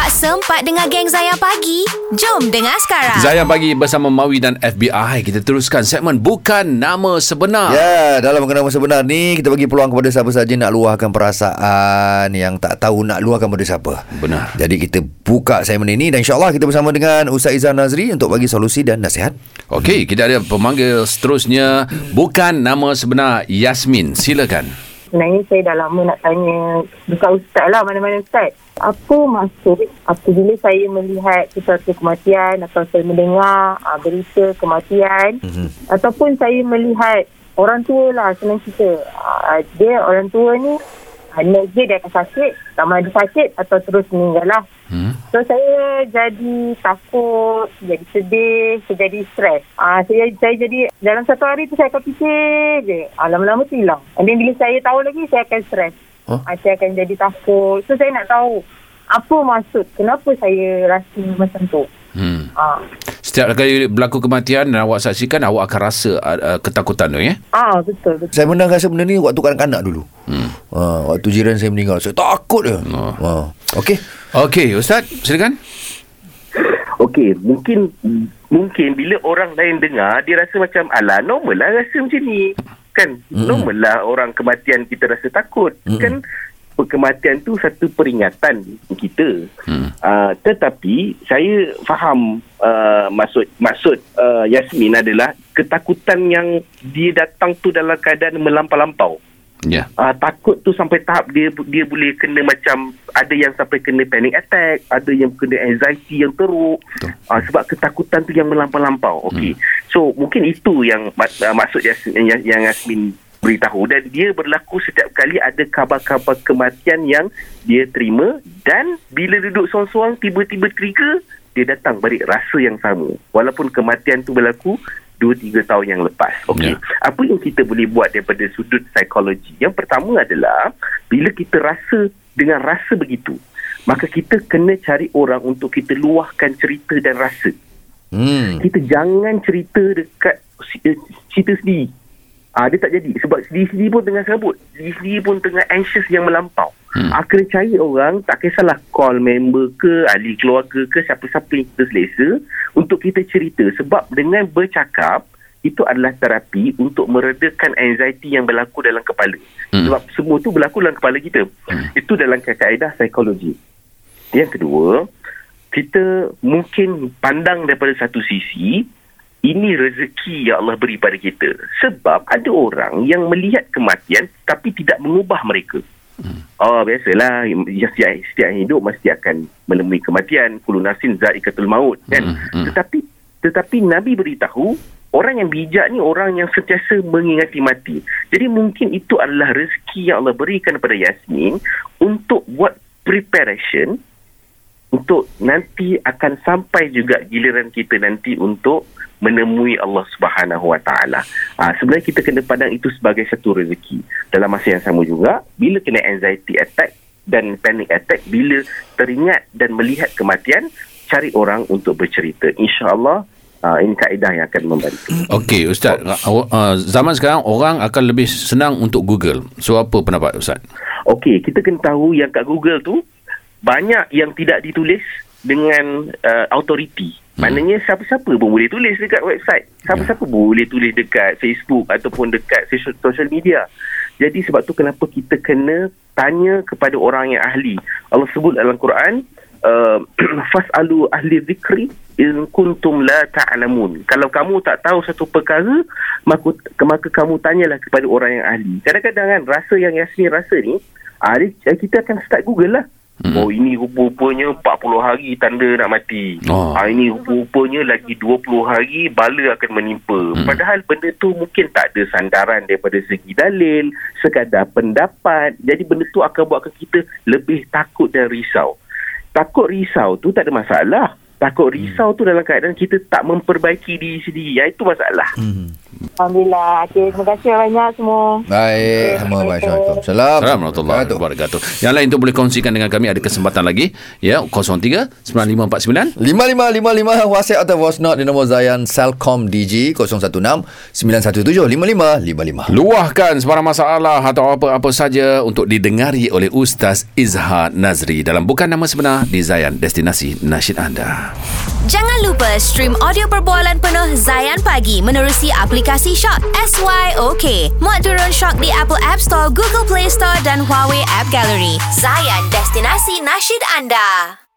Tak sempat dengar geng Zayan Pagi? Jom dengar sekarang. Zayan pagi bersama Mawi dan FBI Kita teruskan segmen Bukan Nama Sebenar Ya, dalam mengenal masa benar ni kita bagi peluang kepada siapa saja nak luahkan perasaan yang tak tahu nak luahkan pada siapa. Benar. Jadi kita buka segmen ini dan insyaAllah kita bersama dengan Ustaz Izan Nazri untuk bagi solusi dan nasihat. Okey, kita ada pemanggil seterusnya Bukan Nama Sebenar Yasmin Silakan sebenarnya saya dah lama nak tanya dekat ustaz lah mana-mana ustaz apa maksud apabila saya melihat sesuatu kematian atau saya mendengar uh, berita kematian mm-hmm. ataupun saya melihat orang tua lah senang cerita uh, dia orang tua ni uh, next day dia akan sakit sama ada sakit atau terus meninggal lah Hmm. So saya jadi takut, jadi sedih, saya jadi stres. Ah saya saya jadi dalam satu hari tu saya akan fikir je. Lama-lama tu hilang. And then bila saya tahu lagi saya akan stres. Huh? Ah, saya akan jadi takut. So saya nak tahu apa maksud kenapa saya rasa macam tu. Hmm. Ah. Setiap kali berlaku kematian dan awak saksikan awak akan rasa uh, ketakutan tu ya. Ah betul betul. Saya pernah rasa benda ni waktu kanak-kanak dulu. Hmm. Ah, waktu jiran saya meninggal saya takut je. Oh. Ah. Okey. Okey, Ustaz, silakan. Okey, mungkin mungkin bila orang lain dengar, dia rasa macam, ala normal lah rasa macam ni. Kan, mm-hmm. normal lah orang kematian kita rasa takut. Mm-hmm. Kan, kematian tu satu peringatan kita. Mm. Uh, tetapi, saya faham uh, maksud maksud uh, Yasmin adalah ketakutan yang dia datang tu dalam keadaan melampau-lampau. Yeah. Uh, takut tu sampai tahap dia dia boleh kena macam ada yang sampai kena panic attack, ada yang kena anxiety yang teruk. Uh, sebab ketakutan tu yang melampau-lampau. Okey. Hmm. So mungkin itu yang uh, maksud Yasmin, yang yang Yasmin beritahu dan dia berlaku setiap kali ada khabar-khabar kematian yang dia terima dan bila duduk seorang-seorang tiba-tiba trigger dia datang balik rasa yang sama walaupun kematian tu berlaku 2-3 tahun yang lepas. Okey. Yeah. Apa yang kita boleh buat daripada sudut psikologi? Yang pertama adalah bila kita rasa dengan rasa begitu, maka kita kena cari orang untuk kita luahkan cerita dan rasa. Hmm. Kita jangan cerita dekat eh, cerita sendiri. Ah dia tak jadi sebab sendiri-sendiri pun tengah serabut. Sendiri-sendiri pun tengah anxious yang melampau. Hmm. Ah, kena cari orang, tak kisahlah call member ke, ahli keluarga ke, siapa-siapa yang kita selesa untuk kita cerita. Sebab dengan bercakap, itu adalah terapi untuk meredakan anxiety yang berlaku dalam kepala. Hmm. Sebab semua tu berlaku dalam kepala kita. Hmm. Itu dalam kaedah psikologi. Yang kedua, kita mungkin pandang daripada satu sisi, ini rezeki yang Allah beri pada kita. Sebab ada orang yang melihat kematian tapi tidak mengubah mereka. Hmm. Oh biasalah setiap, setiap hidup mesti akan menemui kematian kullu nafsin zaikatul maut kan hmm. Hmm. tetapi tetapi nabi beritahu orang yang bijak ni orang yang sentiasa mengingati mati jadi mungkin itu adalah rezeki yang Allah berikan kepada Yasmin untuk buat preparation untuk nanti akan sampai juga giliran kita nanti untuk menemui Allah Subhanahu Wa Taala. Ha, sebenarnya kita kena pandang itu sebagai satu rezeki. Dalam masa yang sama juga, bila kena anxiety attack dan panic attack, bila teringat dan melihat kematian, cari orang untuk bercerita. Insya-Allah Uh, ini kaedah yang akan membantu. Okey, Ustaz. Oh. Uh, zaman sekarang orang akan lebih senang untuk Google. So, apa pendapat Ustaz? Okey, kita kena tahu yang kat Google tu, banyak yang tidak ditulis dengan uh, authority. Hmm. Maknanya siapa-siapa pun boleh tulis dekat website. Siapa-siapa yeah. boleh tulis dekat Facebook ataupun dekat social media. Jadi sebab tu kenapa kita kena tanya kepada orang yang ahli. Allah sebut dalam Quran, uh, fas'alu ahli zikri in kuntum la ta'lamun. Kalau kamu tak tahu satu perkara, maka, maka kamu tanyalah kepada orang yang ahli. Kadang-kadang kan rasa yang Yasmin rasa ni, ah, kita akan start Google lah. Hmm. Oh ini rupa-rupanya 40 hari tanda nak mati. Oh. Ha, ini rupa-rupanya lagi 20 hari bala akan menimpa. Hmm. Padahal benda tu mungkin tak ada sandaran daripada segi dalil, sekadar pendapat. Jadi benda tu akan buatkan kita lebih takut dan risau. Takut risau tu tak ada masalah. Takut risau hmm. tu dalam keadaan kita tak memperbaiki diri sendiri. Yang itu masalah. Hmm. Alhamdulillah. Okay, terima kasih banyak semua. Baik, sama baik. Assalamualaikum. Salam. Assalamualaikum warahmatullahi wabarakatuh. Yang lain tu boleh kongsikan dengan kami ada kesempatan lagi ya 03 9549 5555 WhatsApp atau voice note di nombor Zayan Selcom DG 016 917 5555. Luahkan sebarang masalah atau apa-apa saja untuk didengari oleh Ustaz Izhar Nazri dalam bukan nama sebenar di Zayan Destinasi Nasyid Anda. Jangan lupa stream audio perbualan penuh Zayan Pagi menerusi aplikasi Shock SYOK. Muat turun Shock di Apple App Store, Google Play Store dan Huawei App Gallery. Zayan Destinasi Nasyid Anda.